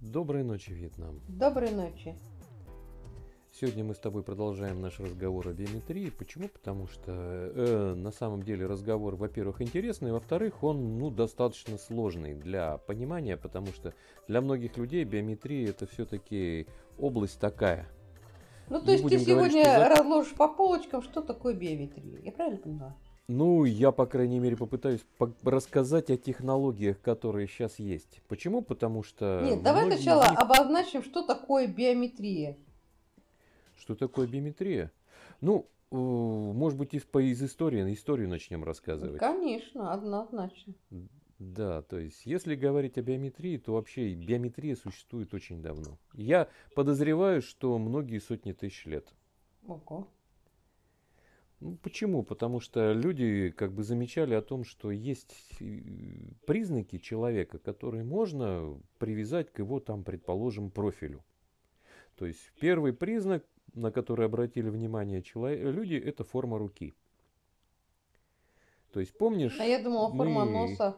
Доброй ночи, Вьетнам. Доброй ночи. Сегодня мы с тобой продолжаем наш разговор о биометрии. Почему? Потому что э, на самом деле разговор, во-первых, интересный, во-вторых, он ну, достаточно сложный для понимания, потому что для многих людей биометрия это все-таки область такая. Ну, то есть ты сегодня говорить, что... разложишь по полочкам, что такое биометрия. Я правильно понимаю? Ну, я, по крайней мере, попытаюсь по- рассказать о технологиях, которые сейчас есть. Почему? Потому что... Нет, давай сначала них... обозначим, что такое биометрия. Что такое биометрия? Ну, э, может быть, из, из истории, историю начнем рассказывать. Конечно, однозначно. Да, то есть, если говорить о биометрии, то вообще биометрия существует очень давно. Я подозреваю, что многие сотни тысяч лет. Ого. Ну, почему? Потому что люди как бы замечали о том, что есть э, признаки человека, которые можно привязать к его там, предположим, профилю. То есть первый признак, на который обратили внимание человек, люди, это форма руки. То есть помнишь? А я думала форма мы... носа.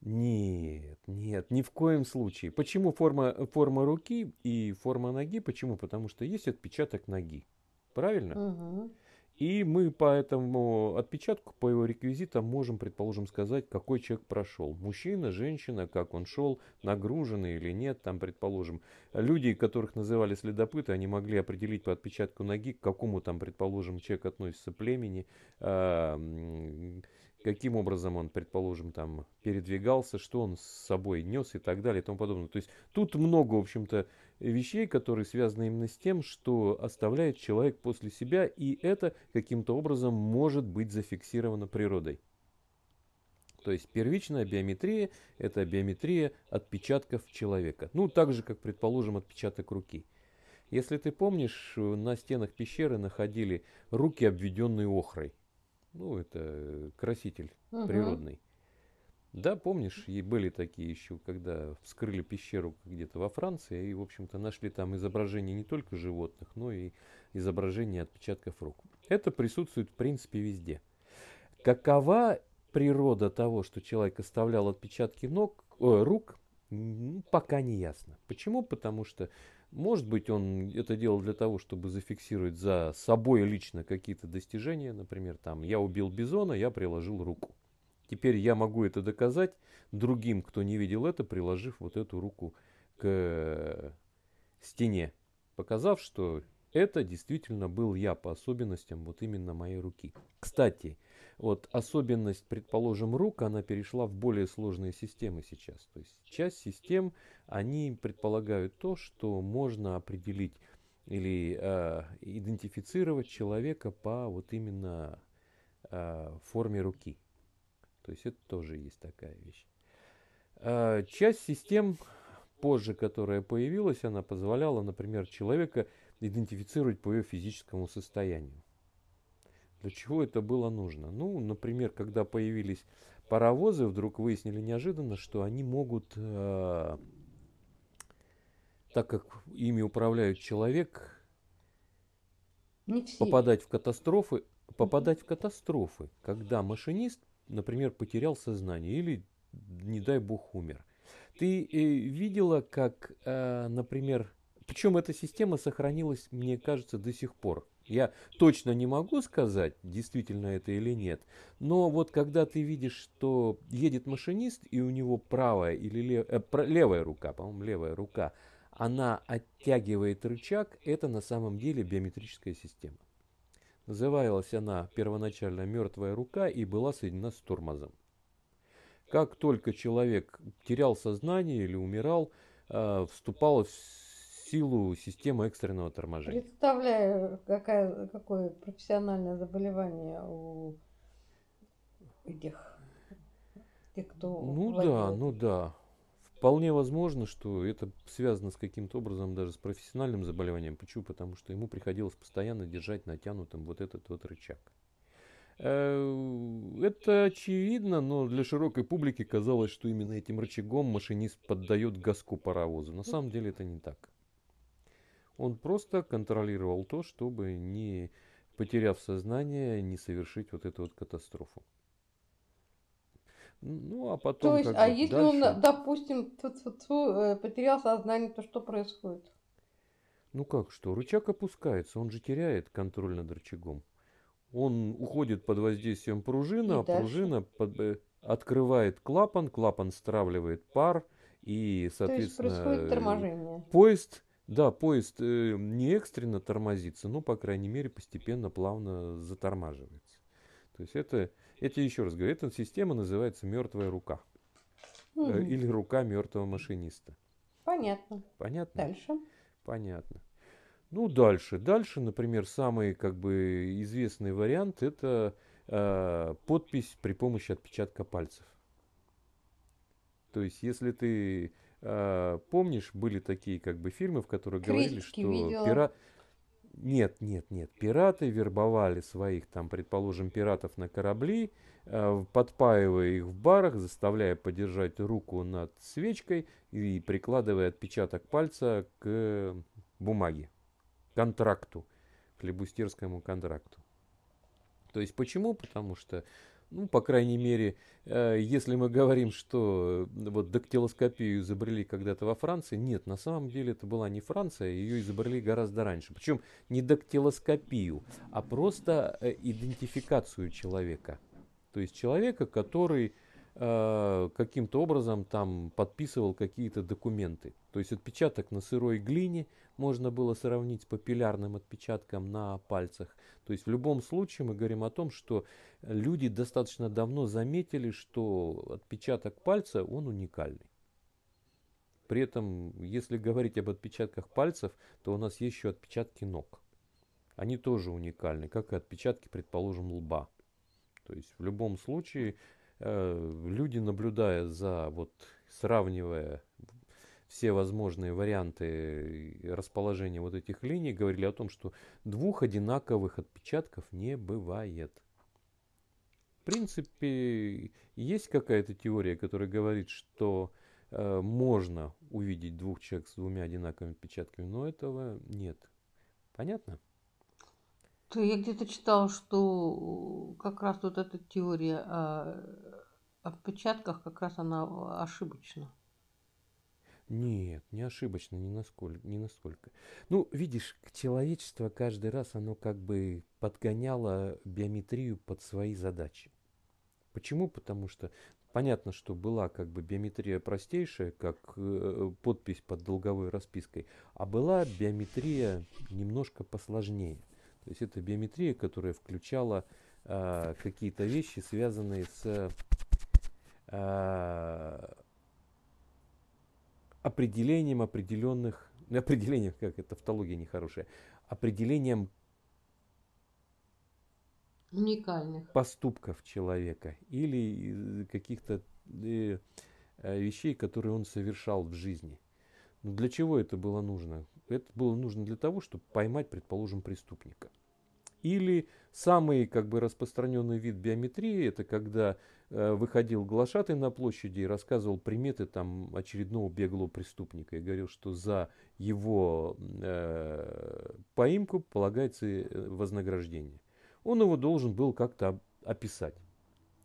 Нет, нет, ни в коем случае. Почему форма, форма руки и форма ноги? Почему? Потому что есть отпечаток ноги. Правильно? Угу. И мы по этому отпечатку, по его реквизитам можем, предположим, сказать, какой человек прошел. Мужчина, женщина, как он шел, нагруженный или нет, там, предположим. Люди, которых называли следопыты, они могли определить по отпечатку ноги, к какому там, предположим, человек относится племени, а, каким образом он, предположим, там передвигался, что он с собой нес и так далее и тому подобное. То есть тут много, в общем-то, вещей, которые связаны именно с тем, что оставляет человек после себя, и это каким-то образом может быть зафиксировано природой. То есть первичная биометрия – это биометрия отпечатков человека. Ну, так же, как, предположим, отпечаток руки. Если ты помнишь, на стенах пещеры находили руки, обведенные охрой. Ну, это краситель угу. природный. Да, помнишь, и были такие еще, когда вскрыли пещеру где-то во Франции, и, в общем-то, нашли там изображения не только животных, но и изображения отпечатков рук. Это присутствует, в принципе, везде. Какова природа того, что человек оставлял отпечатки ног, э, рук, пока не ясно. Почему? Потому что, может быть, он это делал для того, чтобы зафиксировать за собой лично какие-то достижения. Например, там, я убил бизона, я приложил руку. Теперь я могу это доказать другим, кто не видел это, приложив вот эту руку к стене, показав, что это действительно был я по особенностям вот именно моей руки. Кстати, вот особенность, предположим, рук, она перешла в более сложные системы сейчас. То есть часть систем, они предполагают то, что можно определить или э, идентифицировать человека по вот именно э, форме руки. То есть это тоже есть такая вещь. А, часть систем позже, которая появилась, она позволяла, например, человека идентифицировать по ее физическому состоянию. Для чего это было нужно? Ну, например, когда появились паровозы, вдруг выяснили неожиданно, что они могут, э, так как ими управляет человек, попадать в катастрофы, попадать в катастрофы, когда машинист например, потерял сознание или, не дай бог, умер. Ты э, видела, как, э, например, причем эта система сохранилась, мне кажется, до сих пор. Я точно не могу сказать, действительно это или нет, но вот когда ты видишь, что едет машинист, и у него правая или лев, э, левая рука, по-моему, левая рука, она оттягивает рычаг, это на самом деле биометрическая система. Называлась она первоначально «Мертвая рука» и была соединена с тормозом. Как только человек терял сознание или умирал, э, вступала в силу система экстренного торможения. Представляю, какая, какое профессиональное заболевание у этих, тех, кто... Ну владеет. да, ну да. Вполне возможно, что это связано с каким-то образом даже с профессиональным заболеванием. Почему? Потому что ему приходилось постоянно держать натянутым вот этот вот рычаг. Э, это очевидно, но для широкой публики казалось, что именно этим рычагом машинист поддает газку паровозу. На самом деле это не так. Он просто контролировал то, чтобы не потеряв сознание, не совершить вот эту вот катастрофу. Ну, а потом... То есть, а если дальше... он, допустим, э, потерял сознание, то что происходит? Ну как что? Рычаг опускается, он же теряет контроль над рычагом. Он уходит под воздействием пружины, а пружина под, э, открывает клапан, клапан стравливает пар, и, соответственно, То есть происходит торможение. поезд, да, поезд э, не экстренно тормозится, но, по крайней мере, постепенно, плавно затормаживается. То есть это, это еще раз говорю, эта система называется мертвая рука. Угу. Э, или рука мертвого машиниста. Понятно. Понятно? Дальше. Понятно. Ну, дальше. Дальше, например, самый как бы известный вариант это э, подпись при помощи отпечатка пальцев. То есть, если ты помнишь, были такие как бы фильмы, в которых говорили, что пира... Нет, нет, нет. Пираты вербовали своих, там, предположим, пиратов на корабли, э, подпаивая их в барах, заставляя подержать руку над свечкой и прикладывая отпечаток пальца к бумаге контракту, флебустерскому контракту. То есть почему? Потому что, ну, по крайней мере, э, если мы говорим, что э, вот дактилоскопию изобрели когда-то во Франции, нет, на самом деле это была не Франция, ее изобрели гораздо раньше. Причем не дактилоскопию, а просто э, идентификацию человека. То есть человека, который каким-то образом там подписывал какие-то документы. То есть отпечаток на сырой глине можно было сравнить с папиллярным отпечатком на пальцах. То есть в любом случае мы говорим о том, что люди достаточно давно заметили, что отпечаток пальца, он уникальный. При этом, если говорить об отпечатках пальцев, то у нас есть еще отпечатки ног. Они тоже уникальны, как и отпечатки, предположим, лба. То есть в любом случае Э, люди, наблюдая за, вот, сравнивая все возможные варианты расположения вот этих линий, говорили о том, что двух одинаковых отпечатков не бывает. В принципе, есть какая-то теория, которая говорит, что э, можно увидеть двух человек с двумя одинаковыми отпечатками, но этого нет. Понятно? Я где-то читала, что как раз вот эта теория о отпечатках, как раз она ошибочна. Нет, не ошибочно, не насколько, не настолько. Ну, видишь, человечество каждый раз оно как бы подгоняло биометрию под свои задачи. Почему? Потому что понятно, что была как бы биометрия простейшая, как э, подпись под долговой распиской, а была биометрия немножко посложнее. То есть это биометрия, которая включала э, какие-то вещи, связанные с э, определением определенных, определением, как это тавтология нехорошая, определением уникальных поступков человека или каких-то э, вещей, которые он совершал в жизни. Но для чего это было нужно? Это было нужно для того, чтобы поймать, предположим, преступника. Или самый как бы распространенный вид биометрии, это когда э, выходил глашатый на площади и рассказывал приметы там очередного беглого преступника и говорил, что за его э, поимку полагается э, вознаграждение. Он его должен был как-то описать.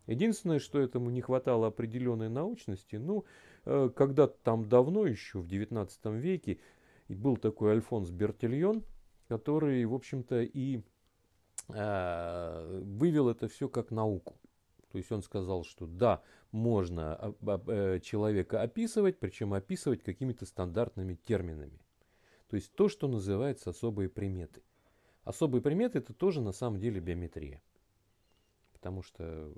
Единственное, что этому не хватало определенной научности, ну, э, когда-то там давно еще, в 19 веке, был такой Альфонс Бертильон, который, в общем-то, и вывел это все как науку. То есть он сказал, что да, можно э, человека описывать, причем описывать какими-то стандартными терминами. То есть то, что называется особые приметы. Особые приметы это тоже на самом деле биометрия. Потому что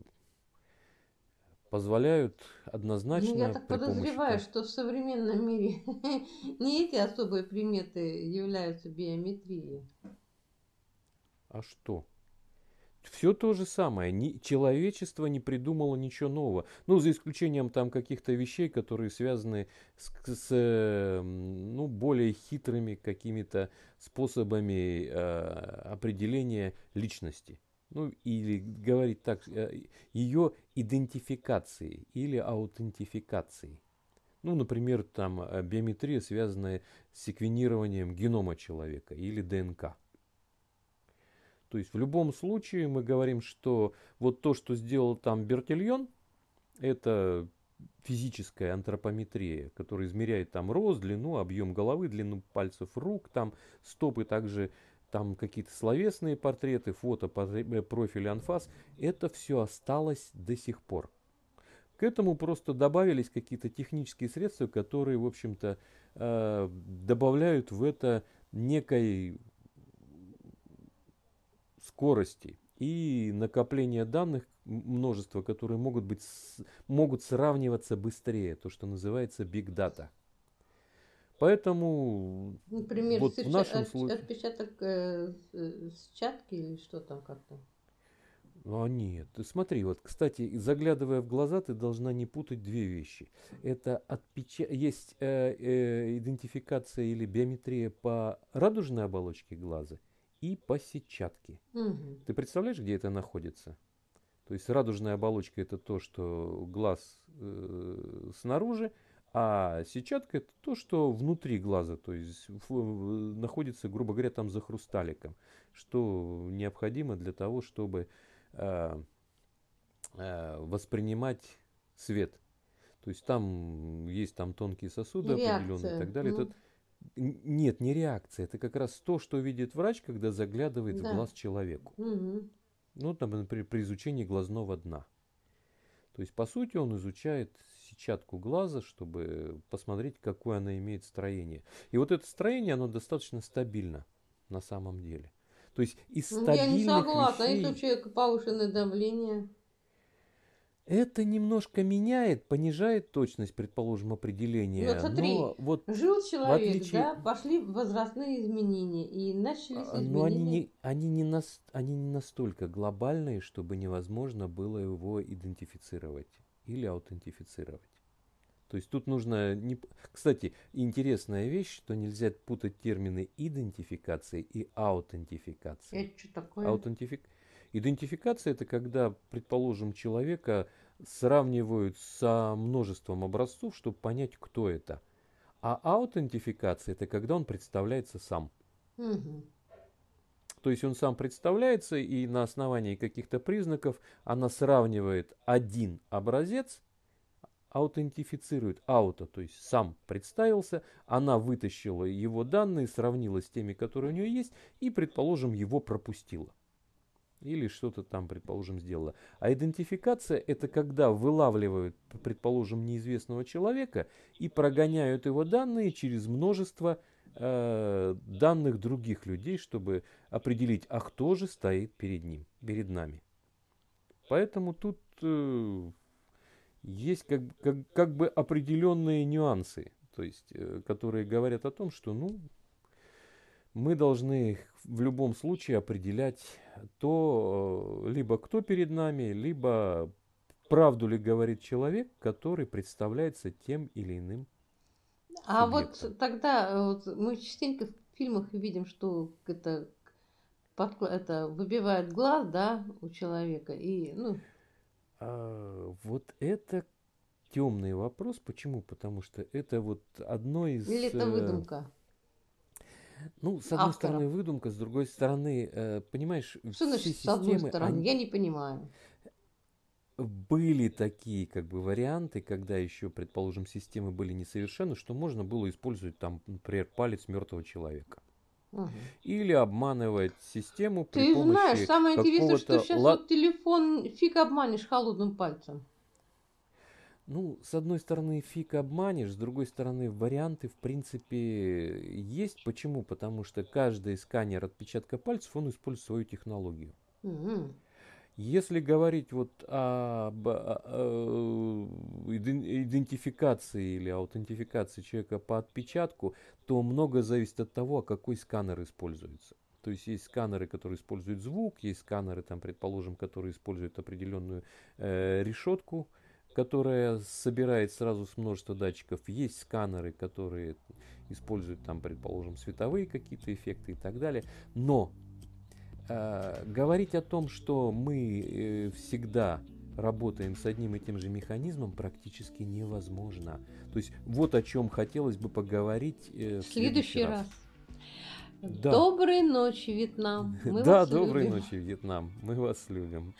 позволяют однозначно... Ну, я так подозреваю, помощи... что в современном мире не эти особые приметы являются биометрией. А что? Все то же самое. Ни, человечество не придумало ничего нового. Ну, за исключением там каких-то вещей, которые связаны с, с ну, более хитрыми какими-то способами э, определения личности ну или говорить так, э, ее идентификации или аутентификации. Ну, например, там э, биометрия, связанная с секвенированием генома человека или ДНК. То есть в любом случае мы говорим, что вот то, что сделал там Бертильон, Это физическая антропометрия, которая измеряет там рост, длину, объем головы, длину пальцев рук, там стопы также там какие-то словесные портреты, фото, профиль, анфас, это все осталось до сих пор. К этому просто добавились какие-то технические средства, которые, в общем-то, э, добавляют в это некой скорости и накопления данных, множество, которые могут, быть, могут сравниваться быстрее, то, что называется big data. Поэтому Например, вот в нашем случае... отпечаток э, сетчатки или что там как-то? А нет, смотри, вот, кстати, заглядывая в глаза, ты должна не путать две вещи. Это отпеча... есть э, э, идентификация или биометрия по радужной оболочке глаза и по сетчатке. Угу. Ты представляешь, где это находится? То есть радужная оболочка это то, что глаз э, снаружи, а сетчатка это то, что внутри глаза, то есть в, находится, грубо говоря, там за хрусталиком, что необходимо для того, чтобы э, э, воспринимать свет. То есть там есть там тонкие сосуды Реакция. определенные и так далее. Ну. Это, нет, не реакция. Это как раз то, что видит врач, когда заглядывает да. в глаз человеку. Угу. Ну, там, например, при изучении глазного дна. То есть, по сути, он изучает сетчатку глаза, чтобы посмотреть, какое она имеет строение. И вот это строение, оно достаточно стабильно на самом деле. То есть из стабильных Я не согласна, вещей... если у человека повышенное давление. Это немножко меняет, понижает точность, предположим, определения. Вот смотри, но вот жил человек, отличие... да, пошли возрастные изменения и начались изменения. Но они не, они, не нас, они не настолько глобальные, чтобы невозможно было его идентифицировать или аутентифицировать. То есть тут нужно... Не... Кстати, интересная вещь, что нельзя путать термины идентификации и аутентификации. Это что такое? Аутентифик... Идентификация это когда, предположим, человека сравнивают со множеством образцов, чтобы понять, кто это. А аутентификация это когда он представляется сам. Угу. То есть он сам представляется и на основании каких-то признаков она сравнивает один образец, аутентифицирует ауто, то есть сам представился, она вытащила его данные, сравнила с теми, которые у нее есть и, предположим, его пропустила или что-то там, предположим, сделала. А идентификация это когда вылавливают, предположим, неизвестного человека и прогоняют его данные через множество э, данных других людей, чтобы определить, а кто же стоит перед ним, перед нами. Поэтому тут э, есть как, как, как бы определенные нюансы, то есть, э, которые говорят о том, что ну, мы должны в любом случае определять то, э, либо кто перед нами, либо правду ли говорит человек, который представляется тем или иным. А субъектом. вот тогда э, вот, мы частенько в фильмах видим, что это, под, это выбивает глаз, да, у человека. И, ну... а, вот это темный вопрос. Почему? Потому что это вот одно из... Или это э, выдумка? Ну, с одной автора. стороны, выдумка, с другой стороны, э, понимаешь, Что значит с одной стороны? Они... Я не понимаю. Были такие как бы варианты, когда еще, предположим, системы были несовершенны, что можно было использовать там, например, палец мертвого человека. Угу. Или обманывать систему Ты при помощи знаешь, самое интересное, что сейчас ла... вот телефон фиг обманешь холодным пальцем. Ну, с одной стороны, фиг обманешь, с другой стороны, варианты, в принципе, есть. Почему? Потому что каждый сканер отпечатка пальцев, он использует свою технологию. Угу. Если говорить вот об идентификации или аутентификации человека по отпечатку, то много зависит от того, какой сканер используется. То есть есть сканеры, которые используют звук, есть сканеры, там, предположим, которые используют определенную э, решетку, которая собирает сразу с множества датчиков. Есть сканеры, которые используют там, предположим, световые какие-то эффекты и так далее. Но э, говорить о том, что мы э, всегда работаем с одним и тем же механизмом, практически невозможно. То есть вот о чем хотелось бы поговорить э, в следующий, раз. раз. Да. Доброй ночи, Вьетнам. Мы да, доброй любим. ночи, Вьетнам. Мы вас любим.